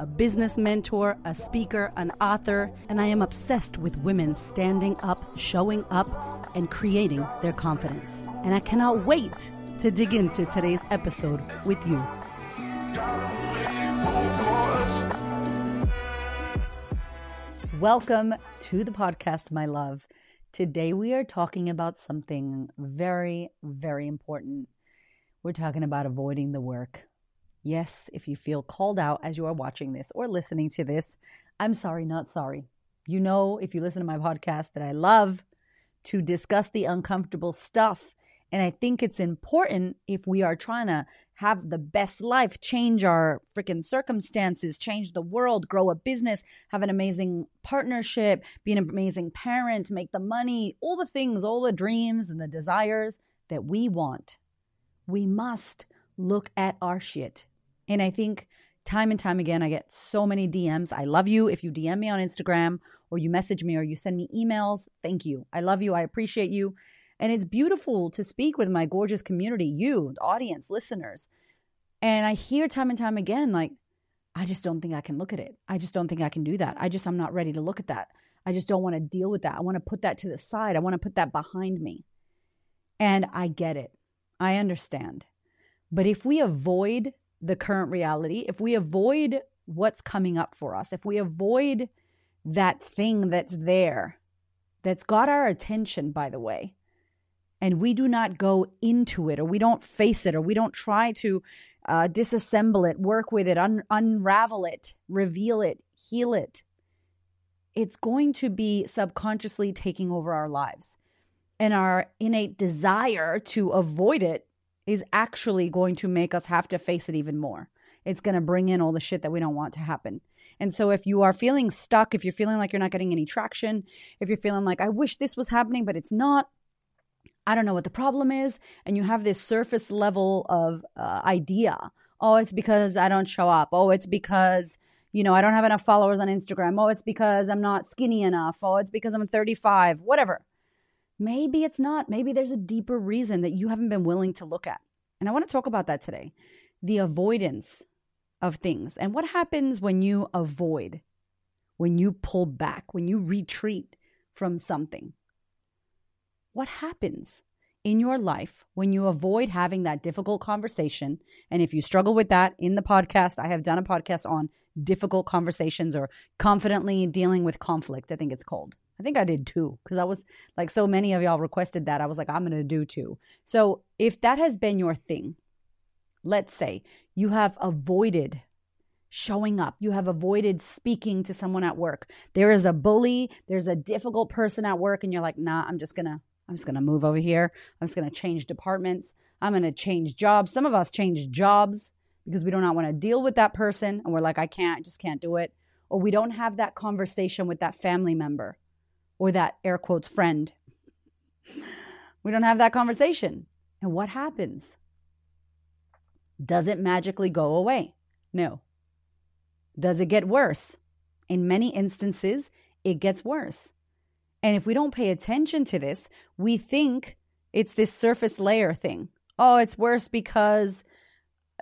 a business mentor, a speaker, an author, and I am obsessed with women standing up, showing up, and creating their confidence. And I cannot wait to dig into today's episode with you. Welcome to the podcast, my love. Today we are talking about something very, very important. We're talking about avoiding the work. Yes, if you feel called out as you are watching this or listening to this, I'm sorry, not sorry. You know, if you listen to my podcast, that I love to discuss the uncomfortable stuff. And I think it's important if we are trying to have the best life, change our freaking circumstances, change the world, grow a business, have an amazing partnership, be an amazing parent, make the money, all the things, all the dreams and the desires that we want. We must look at our shit and I think time and time again, I get so many DMs. I love you. If you DM me on Instagram or you message me or you send me emails, thank you. I love you. I appreciate you. And it's beautiful to speak with my gorgeous community, you, the audience, listeners. And I hear time and time again, like, I just don't think I can look at it. I just don't think I can do that. I just, I'm not ready to look at that. I just don't want to deal with that. I want to put that to the side. I want to put that behind me. And I get it. I understand. But if we avoid the current reality, if we avoid what's coming up for us, if we avoid that thing that's there, that's got our attention, by the way, and we do not go into it or we don't face it or we don't try to uh, disassemble it, work with it, un- unravel it, reveal it, heal it, it's going to be subconsciously taking over our lives. And our innate desire to avoid it is actually going to make us have to face it even more. It's going to bring in all the shit that we don't want to happen. And so if you are feeling stuck, if you're feeling like you're not getting any traction, if you're feeling like, I wish this was happening, but it's not, I don't know what the problem is, and you have this surface level of uh, idea. Oh, it's because I don't show up. Oh, it's because, you know, I don't have enough followers on Instagram. Oh, it's because I'm not skinny enough. Oh, it's because I'm 35, whatever. Maybe it's not. Maybe there's a deeper reason that you haven't been willing to look at. And I want to talk about that today the avoidance of things and what happens when you avoid, when you pull back, when you retreat from something. What happens in your life when you avoid having that difficult conversation? And if you struggle with that in the podcast, I have done a podcast on difficult conversations or confidently dealing with conflict, I think it's called. I think I did two because I was like, so many of y'all requested that. I was like, I'm going to do two. So if that has been your thing, let's say you have avoided showing up, you have avoided speaking to someone at work. There is a bully, there's a difficult person at work, and you're like, nah, I'm just going to. I'm just going to move over here. I'm just going to change departments. I'm going to change jobs. Some of us change jobs because we do not want to deal with that person. And we're like, I can't, I just can't do it. Or we don't have that conversation with that family member or that air quotes friend. We don't have that conversation. And what happens? Does it magically go away? No. Does it get worse? In many instances, it gets worse. And if we don't pay attention to this, we think it's this surface layer thing. Oh, it's worse because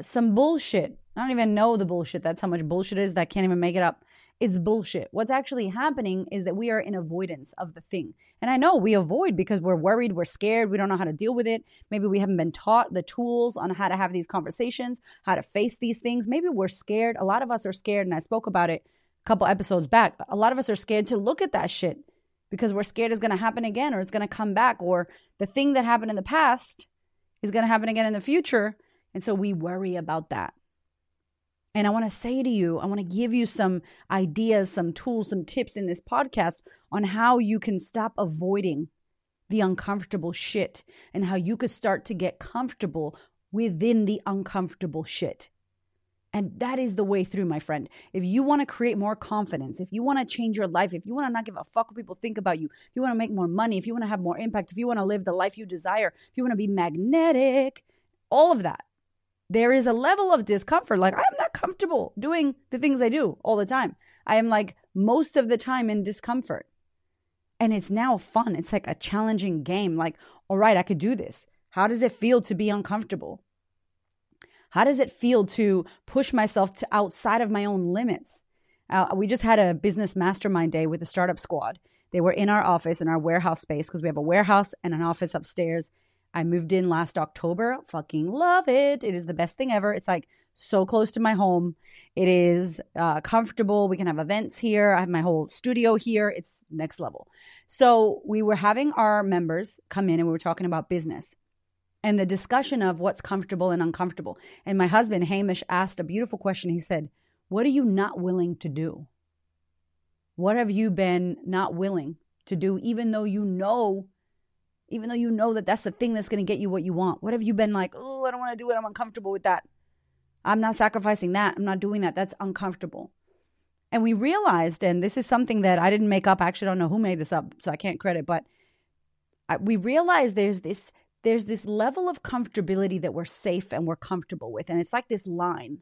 some bullshit. I don't even know the bullshit. That's how much bullshit is that I can't even make it up it's bullshit. What's actually happening is that we are in avoidance of the thing. And I know we avoid because we're worried, we're scared, we don't know how to deal with it. Maybe we haven't been taught the tools on how to have these conversations, how to face these things. Maybe we're scared. A lot of us are scared, and I spoke about it a couple episodes back. A lot of us are scared to look at that shit because we're scared it's going to happen again or it's going to come back or the thing that happened in the past is going to happen again in the future. And so we worry about that. And I want to say to you, I want to give you some ideas, some tools, some tips in this podcast on how you can stop avoiding the uncomfortable shit and how you could start to get comfortable within the uncomfortable shit. And that is the way through, my friend. If you want to create more confidence, if you want to change your life, if you want to not give a fuck what people think about you, if you want to make more money, if you want to have more impact, if you want to live the life you desire, if you want to be magnetic, all of that, there is a level of discomfort. Like, I'm not comfortable doing the things I do all the time. I am like most of the time in discomfort. And it's now fun. It's like a challenging game. Like, all right, I could do this. How does it feel to be uncomfortable? How does it feel to push myself to outside of my own limits? Uh, we just had a business mastermind day with the startup squad. They were in our office, in our warehouse space, because we have a warehouse and an office upstairs. I moved in last October. Fucking love it. It is the best thing ever. It's like so close to my home. It is uh, comfortable. We can have events here. I have my whole studio here. It's next level. So we were having our members come in and we were talking about business and the discussion of what's comfortable and uncomfortable. And my husband, Hamish, asked a beautiful question. He said, What are you not willing to do? What have you been not willing to do, even though you know, even though you know that that's the thing that's going to get you what you want? What have you been like, Oh, I don't want to do it. I'm uncomfortable with that. I'm not sacrificing that. I'm not doing that. That's uncomfortable. And we realized, and this is something that I didn't make up. I actually don't know who made this up, so I can't credit, but I, we realized there's this there's this level of comfortability that we're safe and we're comfortable with. And it's like this line.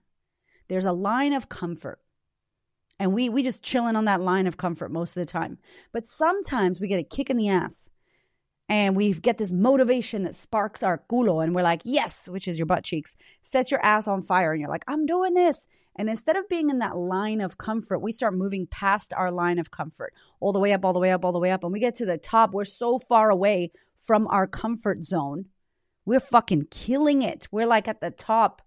There's a line of comfort. And we we just chilling on that line of comfort most of the time. But sometimes we get a kick in the ass and we get this motivation that sparks our culo and we're like, yes, which is your butt cheeks, sets your ass on fire and you're like, I'm doing this. And instead of being in that line of comfort, we start moving past our line of comfort, all the way up, all the way up, all the way up. And we get to the top. We're so far away from our comfort zone. We're fucking killing it. We're like at the top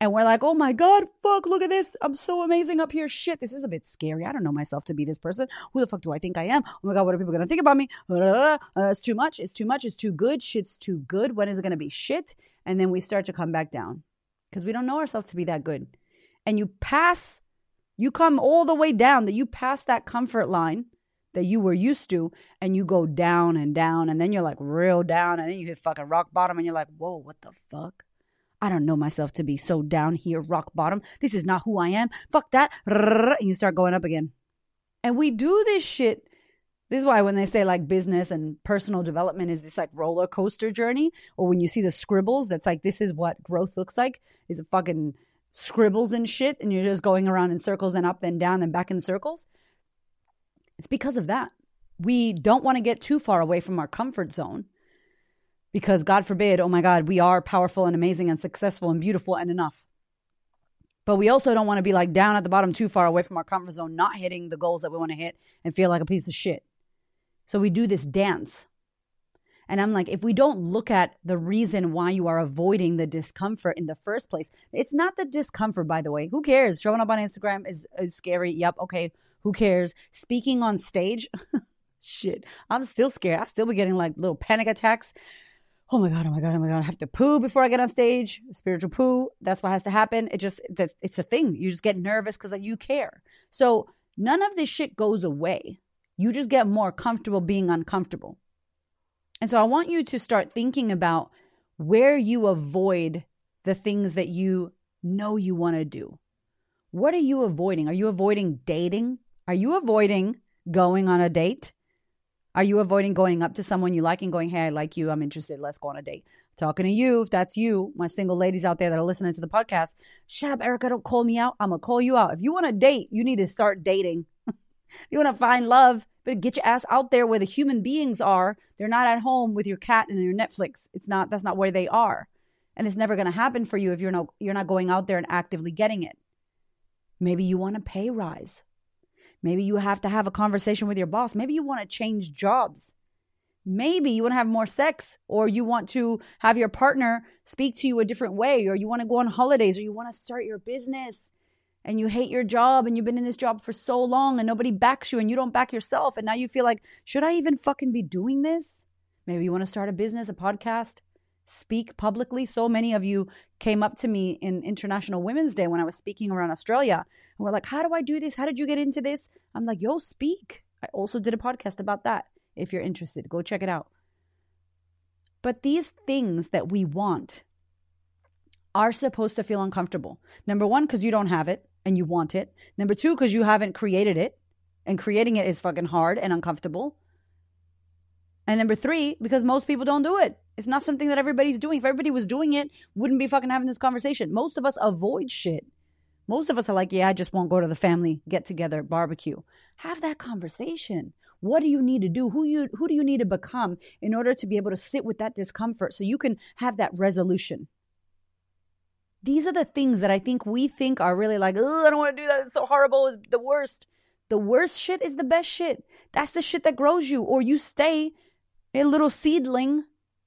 and we're like, oh my God, fuck, look at this. I'm so amazing up here. Shit, this is a bit scary. I don't know myself to be this person. Who the fuck do I think I am? Oh my God, what are people going to think about me? Uh, it's too much. It's too much. It's too good. Shit's too good. When is it going to be shit? And then we start to come back down because we don't know ourselves to be that good. And you pass, you come all the way down that you pass that comfort line that you were used to and you go down and down and then you're like real down and then you hit fucking rock bottom and you're like, whoa, what the fuck? I don't know myself to be so down here, rock bottom. This is not who I am. Fuck that. And you start going up again. And we do this shit. This is why when they say like business and personal development is this like roller coaster journey, or when you see the scribbles, that's like this is what growth looks like. Is it fucking scribbles and shit, and you're just going around in circles and up and down and back in circles. It's because of that. We don't want to get too far away from our comfort zone because, God forbid, oh my God, we are powerful and amazing and successful and beautiful and enough. But we also don't want to be like down at the bottom too far away from our comfort zone, not hitting the goals that we want to hit and feel like a piece of shit. So we do this dance. And I'm like, if we don't look at the reason why you are avoiding the discomfort in the first place, it's not the discomfort, by the way. Who cares? Showing up on Instagram is, is scary. Yep. Okay. Who cares? Speaking on stage, shit, I'm still scared. I still be getting like little panic attacks. Oh my god, oh my god, oh my god! I have to poo before I get on stage. Spiritual poo. That's what has to happen. It just it's a thing. You just get nervous because like, you care. So none of this shit goes away. You just get more comfortable being uncomfortable. And so I want you to start thinking about where you avoid the things that you know you want to do. What are you avoiding? Are you avoiding dating? Are you avoiding going on a date? Are you avoiding going up to someone you like and going, hey, I like you, I'm interested, let's go on a date? talking to you, if that's you, my single ladies out there that are listening to the podcast, shut up, Erica, don't call me out. I'm going to call you out. If you want to date, you need to start dating. you want to find love, but get your ass out there where the human beings are. They're not at home with your cat and your Netflix. It's not, that's not where they are. And it's never going to happen for you if you're not, you're not going out there and actively getting it. Maybe you want a pay rise. Maybe you have to have a conversation with your boss. Maybe you want to change jobs. Maybe you want to have more sex, or you want to have your partner speak to you a different way, or you want to go on holidays, or you want to start your business and you hate your job and you've been in this job for so long and nobody backs you and you don't back yourself. And now you feel like, should I even fucking be doing this? Maybe you want to start a business, a podcast speak publicly. So many of you came up to me in International Women's Day when I was speaking around Australia were like, How do I do this? How did you get into this? I'm like, Yo, speak. I also did a podcast about that. If you're interested, go check it out. But these things that we want are supposed to feel uncomfortable. Number one, because you don't have it and you want it. Number two, because you haven't created it and creating it is fucking hard and uncomfortable. And number three, because most people don't do it. It's not something that everybody's doing. If everybody was doing it, wouldn't be fucking having this conversation. Most of us avoid shit. Most of us are like, yeah, I just won't go to the family get together barbecue. Have that conversation. What do you need to do? Who you who do you need to become in order to be able to sit with that discomfort so you can have that resolution? These are the things that I think we think are really like, oh, I don't want to do that. It's so horrible. It's the worst. The worst shit is the best shit. That's the shit that grows you. Or you stay a little seedling.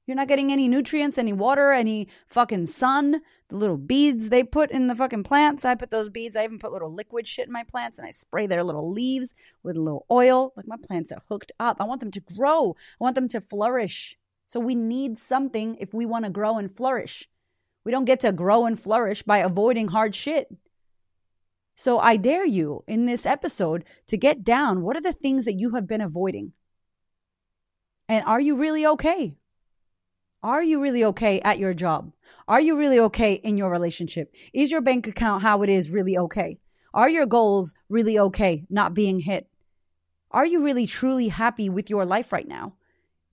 You're not getting any nutrients, any water, any fucking sun. Little beads they put in the fucking plants. I put those beads. I even put little liquid shit in my plants and I spray their little leaves with a little oil. Like my plants are hooked up. I want them to grow. I want them to flourish. So we need something if we want to grow and flourish. We don't get to grow and flourish by avoiding hard shit. So I dare you in this episode to get down. What are the things that you have been avoiding? And are you really okay? Are you really okay at your job? Are you really okay in your relationship? Is your bank account how it is really okay? Are your goals really okay not being hit? Are you really truly happy with your life right now?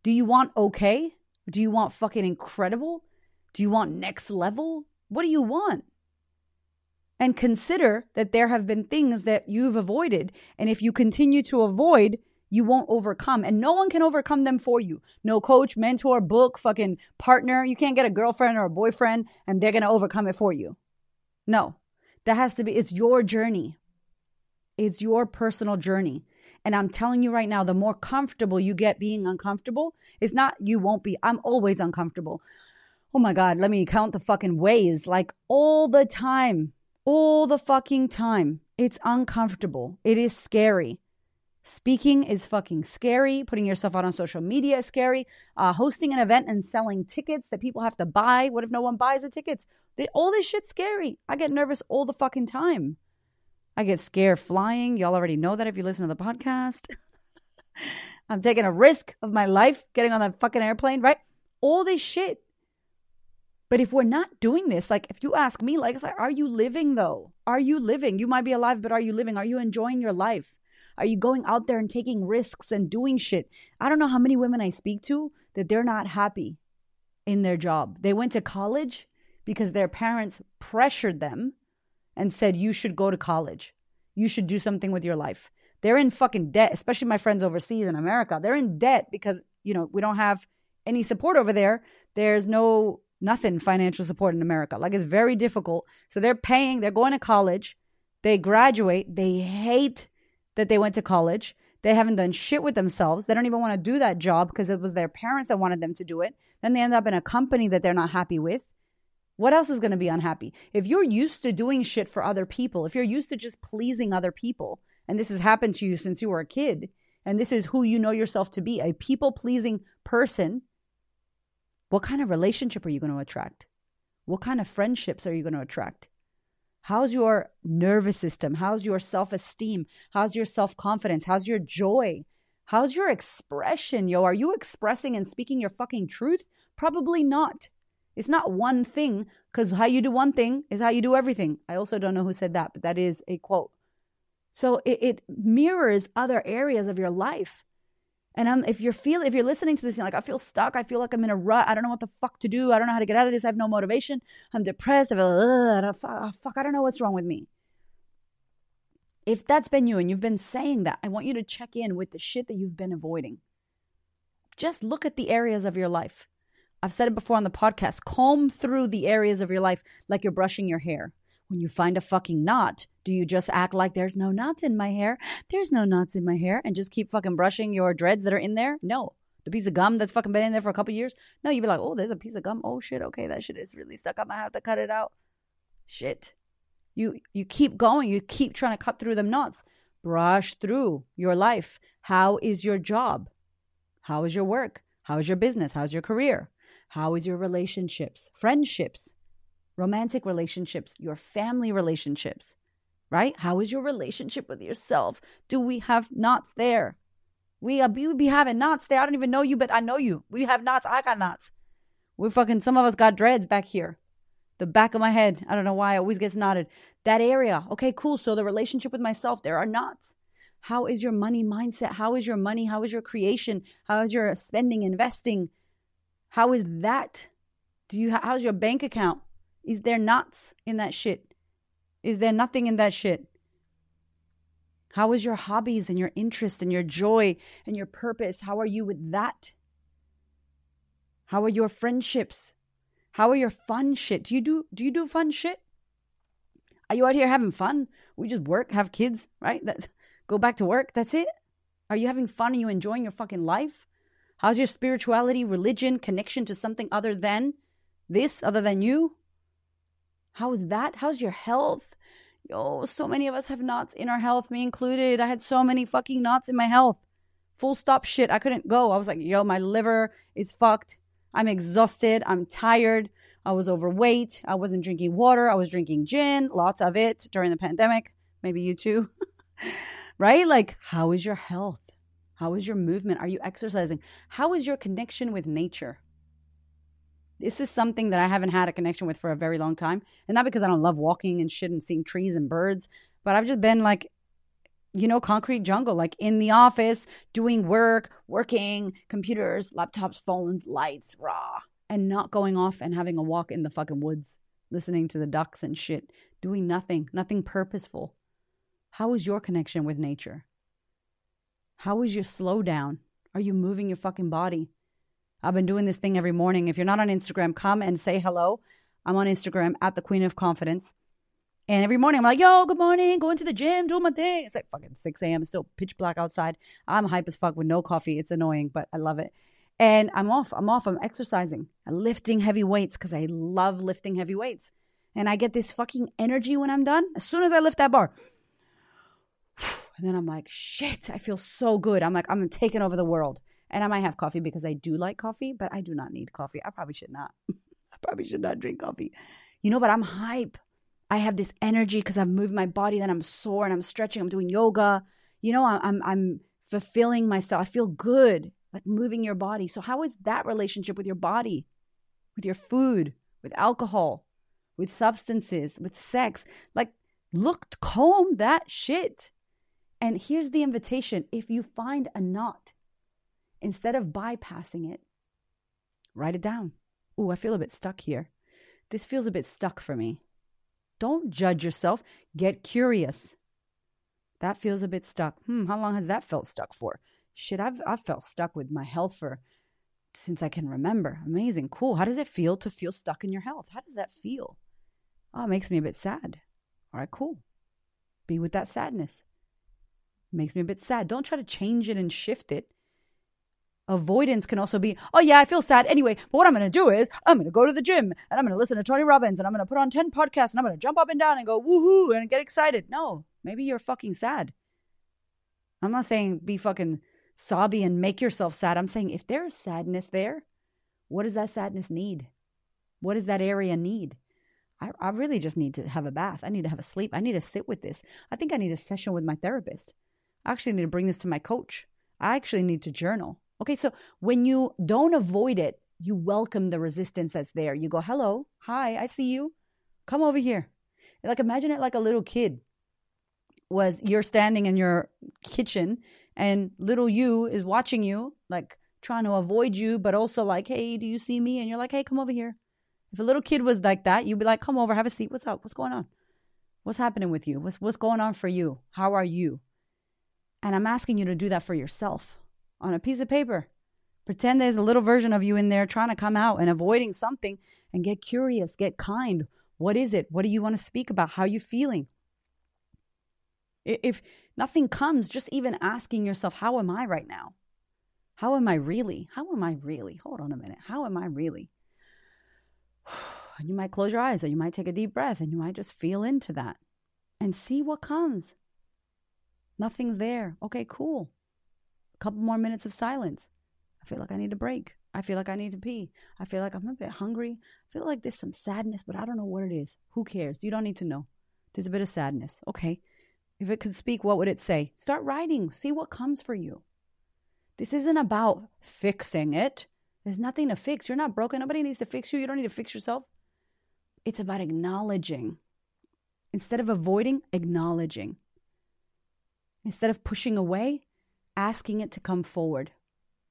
Do you want okay? Do you want fucking incredible? Do you want next level? What do you want? And consider that there have been things that you've avoided. And if you continue to avoid, you won't overcome. And no one can overcome them for you. No coach, mentor, book, fucking partner. You can't get a girlfriend or a boyfriend and they're going to overcome it for you. No, that has to be, it's your journey. It's your personal journey. And I'm telling you right now, the more comfortable you get being uncomfortable, it's not you won't be. I'm always uncomfortable oh my God, let me count the fucking ways like all the time, all the fucking time. It's uncomfortable. It is scary. Speaking is fucking scary. Putting yourself out on social media is scary. Uh, hosting an event and selling tickets that people have to buy. What if no one buys the tickets? They, all this shit's scary. I get nervous all the fucking time. I get scared flying. Y'all already know that if you listen to the podcast. I'm taking a risk of my life getting on that fucking airplane, right? All this shit but if we're not doing this, like if you ask me, like, like, are you living though? Are you living? You might be alive, but are you living? Are you enjoying your life? Are you going out there and taking risks and doing shit? I don't know how many women I speak to that they're not happy in their job. They went to college because their parents pressured them and said, you should go to college. You should do something with your life. They're in fucking debt, especially my friends overseas in America. They're in debt because, you know, we don't have any support over there. There's no nothing financial support in America. Like it's very difficult. So they're paying, they're going to college, they graduate, they hate that they went to college. They haven't done shit with themselves. They don't even want to do that job because it was their parents that wanted them to do it. Then they end up in a company that they're not happy with. What else is going to be unhappy? If you're used to doing shit for other people, if you're used to just pleasing other people, and this has happened to you since you were a kid, and this is who you know yourself to be a people pleasing person, what kind of relationship are you going to attract? What kind of friendships are you going to attract? How's your nervous system? How's your self esteem? How's your self confidence? How's your joy? How's your expression, yo? Are you expressing and speaking your fucking truth? Probably not. It's not one thing, because how you do one thing is how you do everything. I also don't know who said that, but that is a quote. So it, it mirrors other areas of your life. And I'm, if you're feel, if you're listening to this, you're like, I feel stuck. I feel like I'm in a rut. I don't know what the fuck to do. I don't know how to get out of this. I have no motivation. I'm depressed. I feel, Ugh, I fuck, ah, fuck, I don't know what's wrong with me. If that's been you and you've been saying that, I want you to check in with the shit that you've been avoiding. Just look at the areas of your life. I've said it before on the podcast. Comb through the areas of your life like you're brushing your hair when you find a fucking knot, do you just act like there's no knots in my hair? There's no knots in my hair and just keep fucking brushing your dreads that are in there? No. The piece of gum that's fucking been in there for a couple years? No, you'd be like, oh, there's a piece of gum. Oh shit, okay, that shit is really stuck. I'm gonna have to cut it out. Shit. You you keep going. You keep trying to cut through them knots. Brush through your life. How is your job? How is your work? How is your business? How's your career? How is your relationships? Friendships? Romantic relationships, your family relationships, right? How is your relationship with yourself? Do we have knots there? We, uh, we be having knots there. I don't even know you, but I know you. We have knots. I got knots. We fucking, some of us got dreads back here. the back of my head. I don't know why it always gets knotted. That area. Okay, cool. So the relationship with myself, there are knots. How is your money mindset? How is your money? How is your creation? How is your spending, investing? How is that? Do you how's your bank account? Is there nuts in that shit? Is there nothing in that shit? How is your hobbies and your interest and your joy and your purpose? How are you with that? How are your friendships? How are your fun shit? Do you do do you do fun shit? Are you out here having fun? We just work, have kids, right? That's go back to work. That's it. Are you having fun? Are you enjoying your fucking life? How's your spirituality, religion, connection to something other than this, other than you? How is that? How's your health? Yo, so many of us have knots in our health, me included. I had so many fucking knots in my health. Full stop shit. I couldn't go. I was like, yo, my liver is fucked. I'm exhausted. I'm tired. I was overweight. I wasn't drinking water. I was drinking gin, lots of it during the pandemic. Maybe you too. right? Like, how is your health? How is your movement? Are you exercising? How is your connection with nature? This is something that I haven't had a connection with for a very long time. And not because I don't love walking and shit and seeing trees and birds, but I've just been like, you know, concrete jungle, like in the office, doing work, working, computers, laptops, phones, lights, raw, and not going off and having a walk in the fucking woods, listening to the ducks and shit, doing nothing, nothing purposeful. How is your connection with nature? How is your slowdown? Are you moving your fucking body? I've been doing this thing every morning. If you're not on Instagram, come and say hello. I'm on Instagram at the Queen of Confidence. And every morning I'm like, yo, good morning, going to the gym, doing my thing. It's like fucking 6 a.m. It's still pitch black outside. I'm hype as fuck with no coffee. It's annoying, but I love it. And I'm off. I'm off. I'm exercising. I'm lifting heavy weights because I love lifting heavy weights. And I get this fucking energy when I'm done. As soon as I lift that bar. And then I'm like, shit, I feel so good. I'm like, I'm taking over the world. And I might have coffee because I do like coffee, but I do not need coffee. I probably should not. I probably should not drink coffee. You know, but I'm hype. I have this energy because I've moved my body, then I'm sore and I'm stretching, I'm doing yoga. You know, I'm I'm fulfilling myself. I feel good, like moving your body. So how is that relationship with your body? With your food, with alcohol, with substances, with sex? Like look, comb that shit. And here's the invitation. If you find a knot, instead of bypassing it, write it down. Ooh, I feel a bit stuck here. This feels a bit stuck for me. Don't judge yourself. Get curious. That feels a bit stuck. Hmm, how long has that felt stuck for? Shit, I've I've felt stuck with my health for since I can remember. Amazing. Cool. How does it feel to feel stuck in your health? How does that feel? Oh, it makes me a bit sad. All right, cool. Be with that sadness. makes me a bit sad. Don't try to change it and shift it. Avoidance can also be, oh yeah, I feel sad anyway, but what I'm going to do is I'm going to go to the gym and I'm going to listen to Tony Robbins and I'm going to put on 10 podcasts and I'm going to jump up and down and go woohoo and get excited. No, maybe you're fucking sad. I'm not saying be fucking sobby and make yourself sad. I'm saying if there's sadness there, what does that sadness need? What does that area need? I, I really just need to have a bath. I need to have a sleep. I need to sit with this. I think I need a session with my therapist. I actually need to bring this to my coach. I actually need to journal. Okay, so when you don't avoid it, you welcome the resistance that's there. You go, hello, hi, I see you. Come over here. Like imagine it like a little kid was you're standing in your kitchen and little you is watching you, like trying to avoid you, but also like, hey, do you see me? And you're like, hey, come over here. If a little kid was like that, you'd be like, come over, have a seat. What's up? What's going on? What's happening with you? What's what's going on for you? How are you? And I'm asking you to do that for yourself on a piece of paper. Pretend there's a little version of you in there trying to come out and avoiding something and get curious, get kind. What is it? What do you want to speak about? How are you feeling? If nothing comes, just even asking yourself, how am I right now? How am I really? How am I really? Hold on a minute. How am I really? And you might close your eyes or you might take a deep breath and you might just feel into that and see what comes. Nothing's there. Okay, cool couple more minutes of silence. I feel like I need a break. I feel like I need to pee. I feel like I'm a bit hungry. I feel like there's some sadness, but I don't know what it is. Who cares? You don't need to know. There's a bit of sadness. Okay. If it could speak, what would it say? Start writing. See what comes for you. This isn't about fixing it. There's nothing to fix. You're not broken. Nobody needs to fix you. You don't need to fix yourself. It's about acknowledging. Instead of avoiding, acknowledging. Instead of pushing away, asking it to come forward,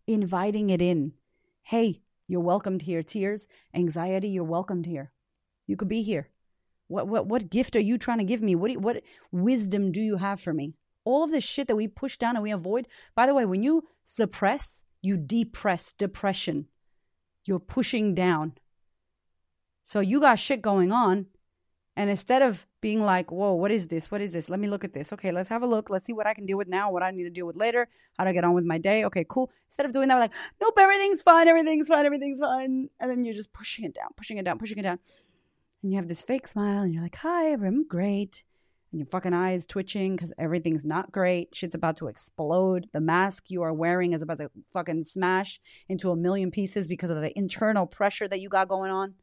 inviting it in. Hey, you're welcomed here. Tears, anxiety, you're welcomed here. You could be here. What what what gift are you trying to give me? What you, what wisdom do you have for me? All of this shit that we push down and we avoid. By the way, when you suppress, you depress depression. You're pushing down. So you got shit going on. And instead of being like, whoa, what is this? What is this? Let me look at this. Okay, let's have a look. Let's see what I can deal with now, what I need to deal with later, how to get on with my day. Okay, cool. Instead of doing that, we're like, nope, everything's fine, everything's fine, everything's fine. And then you're just pushing it down, pushing it down, pushing it down. And you have this fake smile and you're like, hi, I'm great. And your fucking eyes twitching because everything's not great. Shit's about to explode. The mask you are wearing is about to fucking smash into a million pieces because of the internal pressure that you got going on.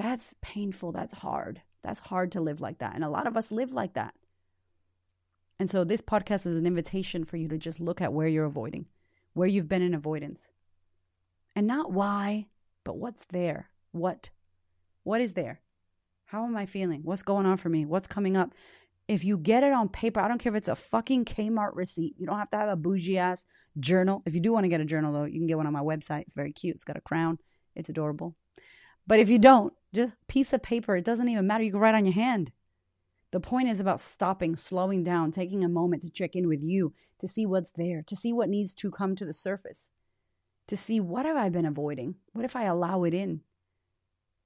That's painful. That's hard. That's hard to live like that. And a lot of us live like that. And so this podcast is an invitation for you to just look at where you're avoiding, where you've been in avoidance. And not why, but what's there. What? What is there? How am I feeling? What's going on for me? What's coming up? If you get it on paper, I don't care if it's a fucking Kmart receipt. You don't have to have a bougie ass journal. If you do want to get a journal, though, you can get one on my website. It's very cute. It's got a crown. It's adorable. But if you don't, just piece of paper, it doesn't even matter. You can write on your hand. The point is about stopping, slowing down, taking a moment to check in with you, to see what's there, to see what needs to come to the surface, to see what have I been avoiding? What if I allow it in?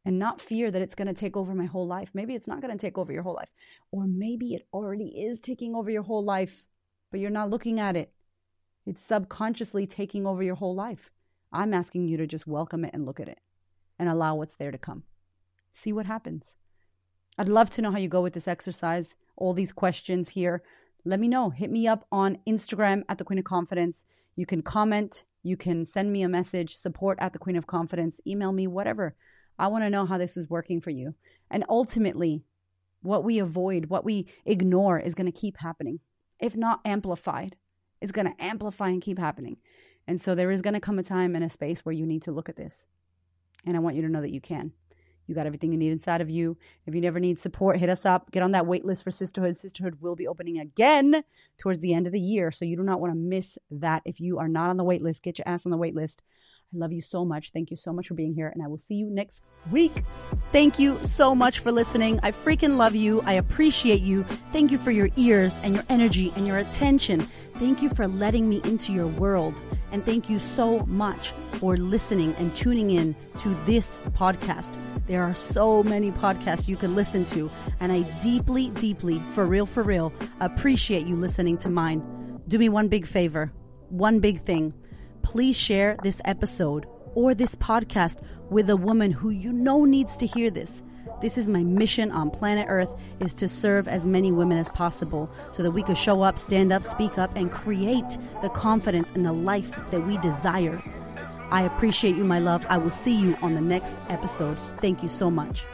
And not fear that it's going to take over my whole life. Maybe it's not going to take over your whole life. Or maybe it already is taking over your whole life, but you're not looking at it. It's subconsciously taking over your whole life. I'm asking you to just welcome it and look at it and allow what's there to come. See what happens. I'd love to know how you go with this exercise, all these questions here. Let me know. Hit me up on Instagram at the Queen of Confidence. You can comment, you can send me a message, support at the Queen of Confidence, email me, whatever. I want to know how this is working for you. And ultimately, what we avoid, what we ignore is going to keep happening. If not amplified, it's going to amplify and keep happening. And so there is going to come a time and a space where you need to look at this. And I want you to know that you can. You got everything you need inside of you. If you never need support, hit us up. Get on that wait list for Sistahood. Sistahood will be opening again towards the end of the year. So you do not want to miss that. If you are not on the wait list, get your ass on the wait list. I love you so much. Thank you so much for being here, and I will see you next week. Thank you so much for listening. I freaking love you. I appreciate you. Thank you for your ears and your energy and your attention. Thank you for letting me into your world. And thank you so much for listening and tuning in to this podcast. There are so many podcasts you can listen to, and I deeply, deeply, for real, for real, appreciate you listening to mine. Do me one big favor, one big thing. Please share this episode or this podcast with a woman who you know needs to hear this. This is my mission on planet Earth is to serve as many women as possible so that we could show up, stand up, speak up and create the confidence and the life that we desire. I appreciate you, my love. I will see you on the next episode. Thank you so much.